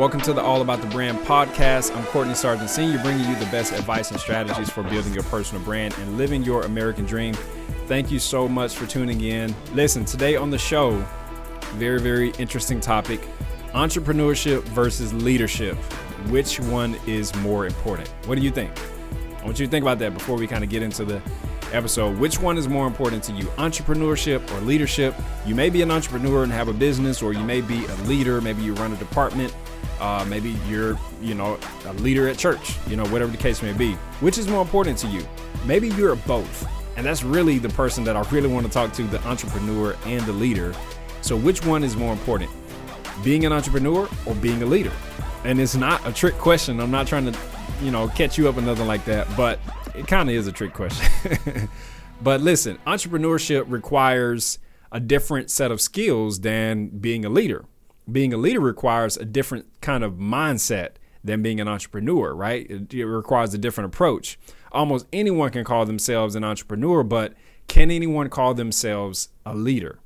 Welcome to the All About the Brand podcast. I'm Courtney Sargent Sr., bringing you the best advice and strategies for building your personal brand and living your American dream. Thank you so much for tuning in. Listen, today on the show, very, very interesting topic entrepreneurship versus leadership. Which one is more important? What do you think? I want you to think about that before we kind of get into the episode. Which one is more important to you, entrepreneurship or leadership? You may be an entrepreneur and have a business, or you may be a leader, maybe you run a department. Uh, maybe you're, you know, a leader at church, you know, whatever the case may be. Which is more important to you? Maybe you're both. And that's really the person that I really want to talk to the entrepreneur and the leader. So, which one is more important? Being an entrepreneur or being a leader? And it's not a trick question. I'm not trying to, you know, catch you up or nothing like that, but it kind of is a trick question. but listen, entrepreneurship requires a different set of skills than being a leader being a leader requires a different kind of mindset than being an entrepreneur, right? It, it, requires a different approach. Almost anyone can call themselves an entrepreneur, but can anyone call themselves a leader?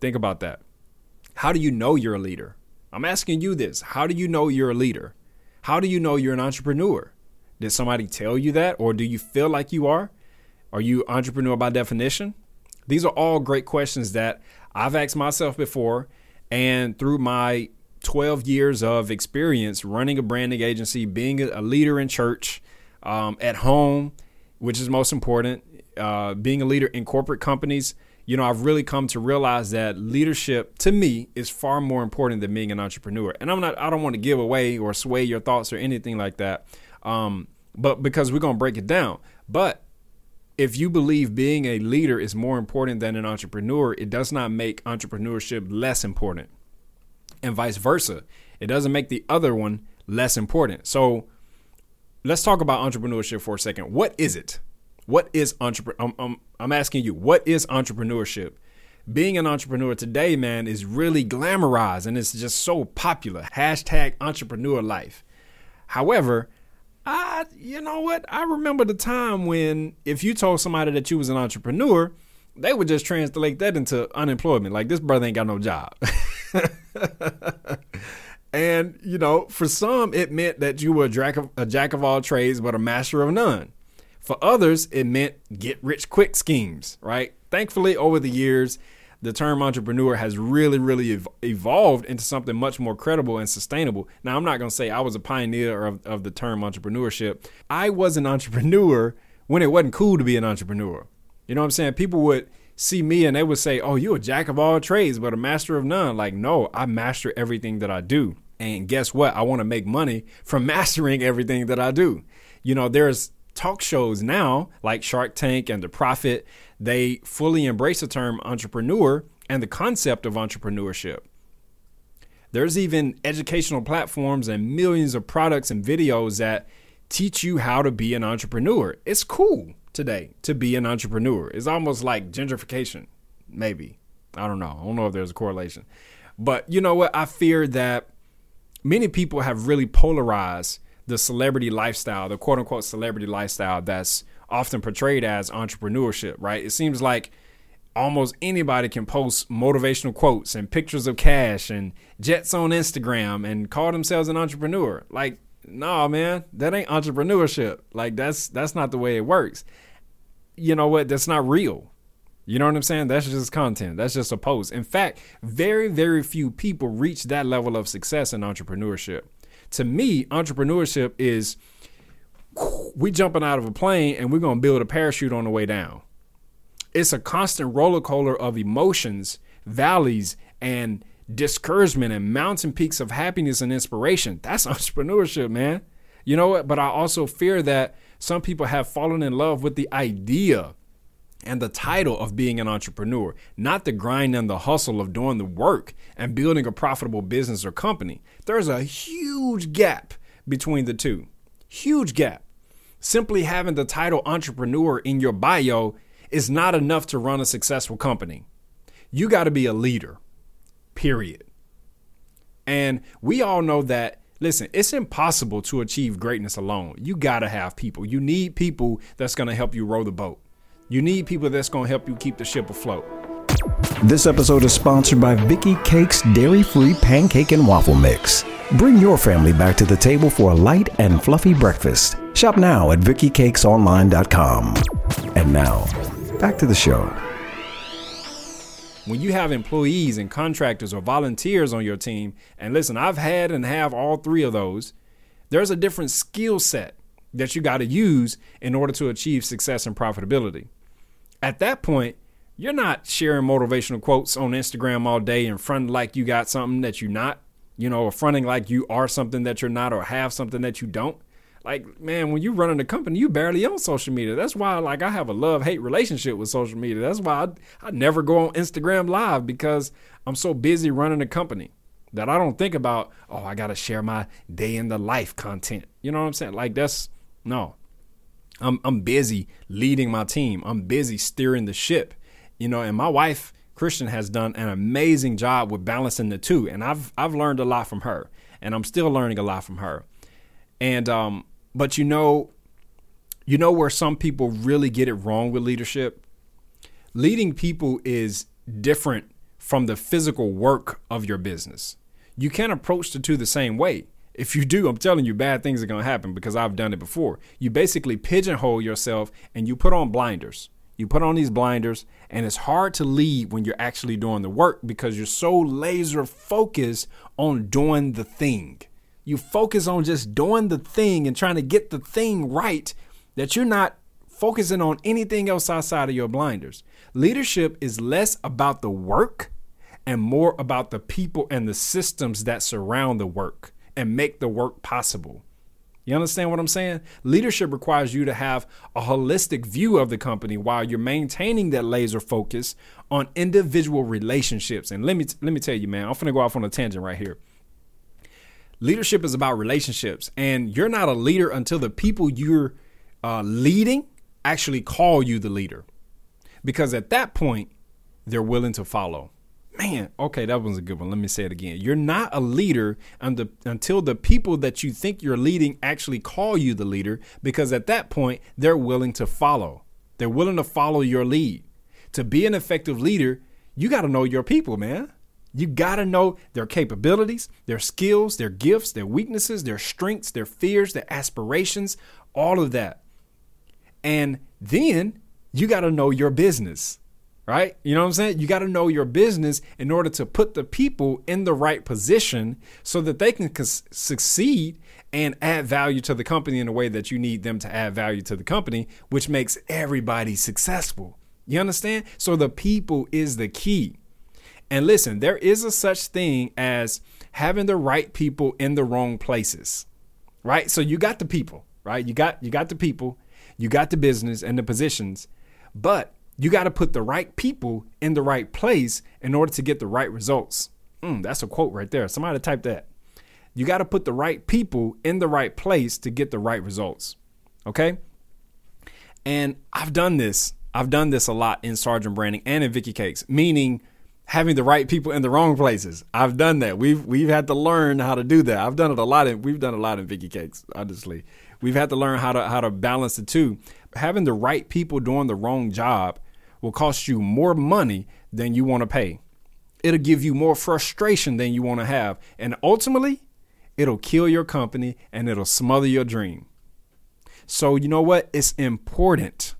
Think about that. How do you know you're a leader? I'm asking you this. How do you know you're a leader? How do you know you're an entrepreneur? Did somebody tell you that, or do you feel like you are? Are you entrepreneur by definition? These are all great questions that I've asked myself before and through my 12 years of experience running a branding agency, being a leader in church, um, at home, which is most important, uh, being a leader in corporate companies, you know, I've really come to realize that leadership to me is far more important than being an entrepreneur. And I'm not, I don't want to give away or sway your thoughts or anything like that. Um, but because we're to break it down. But if you believe being a leader is more important than an entrepreneur, it does not make entrepreneurship less important. And vice versa. It doesn't make the other one less important. So let's talk about entrepreneurship for a second. What is it? What is entrepreneur? I'm, I'm, I'm asking you, what is entrepreneurship? Being an entrepreneur today, man, is really glamorized and it's just so popular. Hashtag entrepreneur life. However, I, you know what? I remember the time when if you told somebody that you was an entrepreneur, they would just translate that into unemployment. Like this brother ain't got no job. and you know, for some, it meant that you were a jack of a jack of all trades, but a master of none. For others, it meant get rich quick schemes. Right? Thankfully, over the years, the term entrepreneur has really, really ev- evolved into something much more credible and sustainable. Now, I'm not going to say I was a pioneer of, of the term entrepreneurship. I was an entrepreneur when it wasn't cool to be an entrepreneur. You know what I'm saying? People would see me and they would say, Oh, you're a jack of all trades, but a master of none. Like, no, I master everything that I do. And guess what? I want to make money from mastering everything that I do. You know, there's talk shows now like Shark Tank and The Profit they fully embrace the term entrepreneur and the concept of entrepreneurship. There's even educational platforms and millions of products and videos that teach you how to be an entrepreneur. It's cool today to be an entrepreneur. It's almost like gentrification, maybe. I don't know. I don't know if there's a correlation. But you know what? I fear that many people have really polarized the celebrity lifestyle, the quote unquote celebrity lifestyle that's often portrayed as entrepreneurship, right? It seems like almost anybody can post motivational quotes and pictures of cash and jets on Instagram and call themselves an entrepreneur. Like, nah, man, that ain't entrepreneurship. Like that's that's not the way it works. You know what? That's not real. You know what I'm saying? That's just content. That's just a post. In fact, very, very few people reach that level of success in entrepreneurship. To me, entrepreneurship is we jumping out of a plane and we're going to build a parachute on the way down. It's a constant roller coaster of emotions, valleys, and discouragement and mountain peaks of happiness and inspiration. That's entrepreneurship, man. You know what? But I also fear that some people have fallen in love with the idea and the title of being an entrepreneur, not the grind and the hustle of doing the work and building a profitable business or company. There's a huge gap between the two. Huge gap. Simply having the title entrepreneur in your bio is not enough to run a successful company. You got to be a leader, period. And we all know that, listen, it's impossible to achieve greatness alone. You got to have people. You need people that's going to help you row the boat. You need people that's going to help you keep the ship afloat. This episode is sponsored by Vicky Cake's Dairy Free Pancake and Waffle Mix. Bring your family back to the table for a light and fluffy breakfast. Shop now at VickyCakesOnline.com. And now, back to the show. When you have employees and contractors or volunteers on your team, and listen, I've had and have all three of those, there's a different skill set that you got to use in order to achieve success and profitability. At that point, you're not sharing motivational quotes on Instagram all day and fronting like you got something that you're not, you know, or fronting like you are something that you're not or have something that you don't. Like, man, when you're running a company, you barely on social media. That's why, like, I have a love hate relationship with social media. That's why I, I never go on Instagram live because I'm so busy running a company that I don't think about, oh, I got to share my day in the life content. You know what I'm saying? Like, that's no. I'm, I'm busy leading my team, I'm busy steering the ship you know, and my wife Christian has done an amazing job with balancing the two, and I've I've learned a lot from her, and I'm still learning a lot from her. And um, but you know, you know where some people really get it wrong with leadership. Leading people is different from the physical work of your business. You can't approach the two the same way. If you do, I'm telling you, bad things are going to happen because I've done it before. You basically pigeonhole yourself and you put on blinders. You put on these blinders, and it's hard to lead when you're actually doing the work because you're so laser focused on doing the thing. You focus on just doing the thing and trying to get the thing right that you're not focusing on anything else outside of your blinders. Leadership is less about the work and more about the people and the systems that surround the work and make the work possible. You understand what I'm saying? Leadership requires you to have a holistic view of the company while you're maintaining that laser focus on individual relationships. And let me let me tell you, man, I'm gonna go off on a tangent right here. Leadership is about relationships, and you're not a leader until the people you're uh, leading actually call you the leader, because at that point they're willing to follow man, okay, that was a good one. Let me say it again. You're not a leader until the people that you think you're leading actually call you the leader, because at that point, they're willing to follow. They're willing to follow your lead. To be an effective leader, you got to know your people, man. You got to know their capabilities, their skills, their gifts, their weaknesses, their strengths, their fears, their aspirations, all of that. And then you got to know your business right? You know what I'm saying? You got to know your business in order to put the people in the right position so that they can succeed and add value to the company in the way that you need them to add value to the company, which makes everybody successful. You understand? So the people is the key. And listen, there is a such thing as having the right people in the wrong places. Right? So you got the people, right? You got you got the people, you got the business and the positions, but you got to put the right people in the right place in order to get the right results. Mm, that's a quote right there. Somebody type that. You got to put the right people in the right place to get the right results. Okay? And I've done this. I've done this a lot in Sargent Branding and in Vicky Cakes, meaning having the right people in the wrong places. I've done that. We've we've had to learn how to do that. I've done it a lot. We've done a lot in Vicky Cakes, honestly. We've had to learn how to how to balance the two. Having the right people doing the wrong job will cost you more money than you want to pay. It'll give you more frustration than you want to have. And ultimately, it'll kill your company and it'll smother your dream. So, you know what? It's important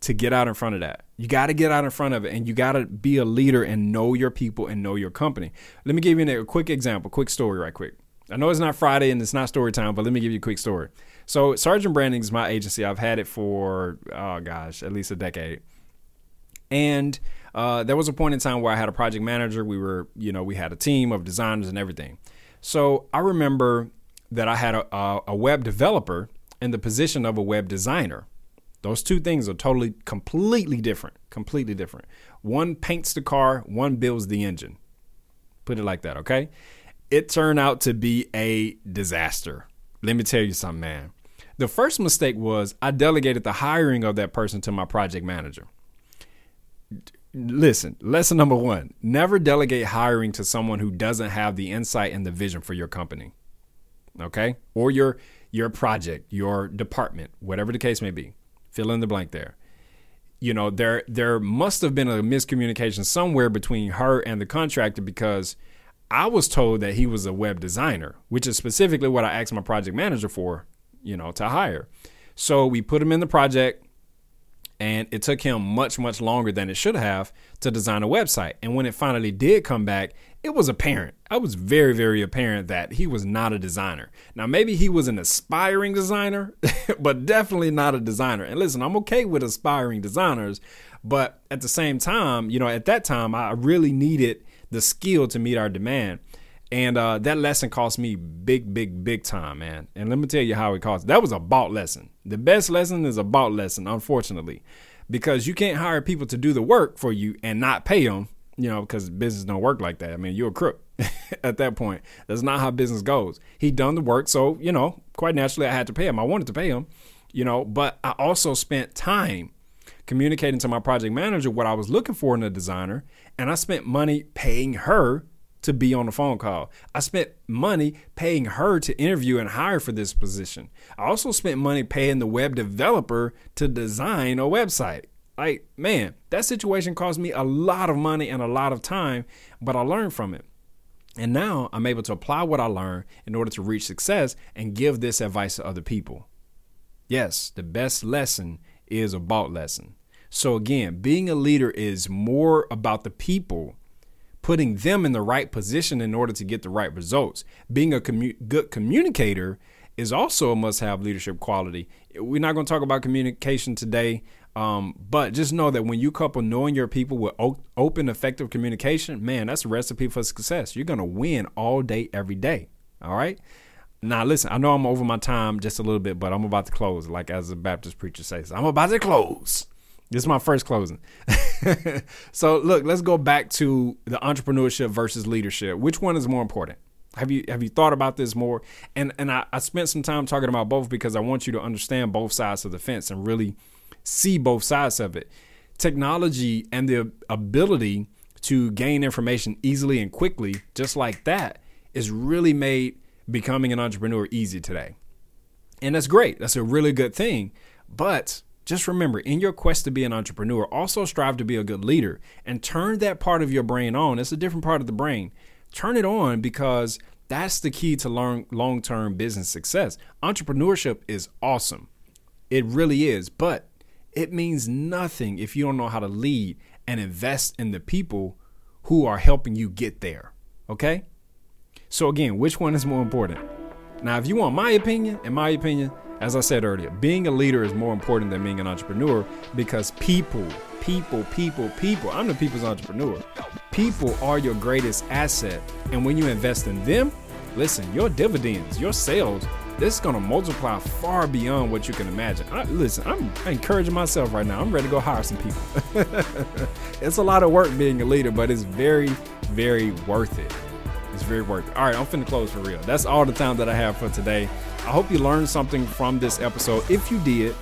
to get out in front of that. You got to get out in front of it and you got to be a leader and know your people and know your company. Let me give you a quick example, quick story, right quick. I know it's not Friday and it's not story time, but let me give you a quick story. So, Sargent Branding is my agency. I've had it for, oh gosh, at least a decade. And uh, there was a point in time where I had a project manager. We were, you know, we had a team of designers and everything. So I remember that I had a, a web developer in the position of a web designer. Those two things are totally, completely different. Completely different. One paints the car, one builds the engine. Put it like that, okay? It turned out to be a disaster. Let me tell you something, man. The first mistake was I delegated the hiring of that person to my project manager listen, lesson number one never delegate hiring to someone who doesn't have the insight and the vision for your company. Okay? Or your your project, your department, whatever the case may be. Fill in the blank there. You know, there there must have been a miscommunication somewhere between her and the contractor because I was told that he was a web designer, which is specifically what I asked my project manager for, you know, to hire. So we put him in the project and it took him much much longer than it should have to design a website. And when it finally did come back, it was apparent. I was very very apparent that he was not a designer. Now maybe he was an aspiring designer, but definitely not a designer. And listen, I'm okay with aspiring designers, but at the same time, you know, at that time I really needed the skill to meet our demand. And uh, that lesson cost me big, big, big time, man. And let me tell you how it cost. That was a bought lesson. The best lesson is a bought lesson, unfortunately, because you can't hire people to do the work for you and not pay them, you know, because business don't work like that. I mean, you're a crook at that point. That's not how business goes. He done the work, so you know, quite naturally, I had to pay him. I wanted to pay him, you know, but I also spent time communicating to my project manager what I was looking for in a designer, and I spent money paying her to be on a phone call. I spent money paying her to interview and hire for this position. I also spent money paying the web developer to design a website. Like, man, that situation cost me a lot of money and a lot of time, but I learned from it. And now I'm able to apply what I learned in order to reach success and give this advice to other people. Yes, the best lesson is a bought lesson. So, again, being a leader is more about the people putting them in the right position in order to get the right results. Being a commu- good communicator is also a must have leadership quality. We're not going to talk about communication today, um, but just know that when you couple knowing your people with o- open, effective communication, man, that's a recipe for success. You're going to win all day, every day. All right. Now, listen, I know I'm over my time just a little bit, but I'm about to close, like as a Baptist preacher says. I'm about to close. This is my first closing. so look, let's go back to the entrepreneurship versus leadership. Which one is more important? Have you have you thought about this more? And and I, I spent some time talking about both because I want you to understand both sides of the fence and really see both sides of it. Technology and the ability to gain information easily and quickly, just like that, is really made becoming an entrepreneur easy today. And that's great. That's a really good thing. But just remember, in your quest to be an entrepreneur, also strive to be a good leader and turn that part of your brain on. It's a different part of the brain. Turn it on because that's the key to long term business success. Entrepreneurship is awesome. It really is. But it means nothing if you don't know how to lead and invest in the people who are helping you get there. Okay? So, again, which one is more important? Now, if you want my opinion, in my opinion, as I said earlier, being a leader is more important than being an entrepreneur because people, people, people, people, I'm the people's entrepreneur. People are your greatest asset. And when you invest in them, listen, your dividends, your sales, this is going to multiply far beyond what you can imagine. I, listen, I'm encouraging myself right now. I'm ready to go hire some people. it's a lot of work being a leader, but it's very, very worth it. It's very worth it. All right, I'm finna close for real. That's all the time that I have for today. I hope you learned something from this episode. If you did,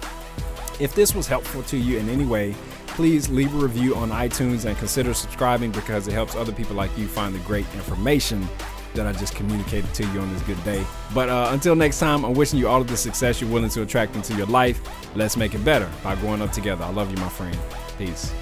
if this was helpful to you in any way, please leave a review on iTunes and consider subscribing because it helps other people like you find the great information that I just communicated to you on this good day. But uh, until next time, I'm wishing you all of the success you're willing to attract into your life. Let's make it better by growing up together. I love you, my friend. Peace.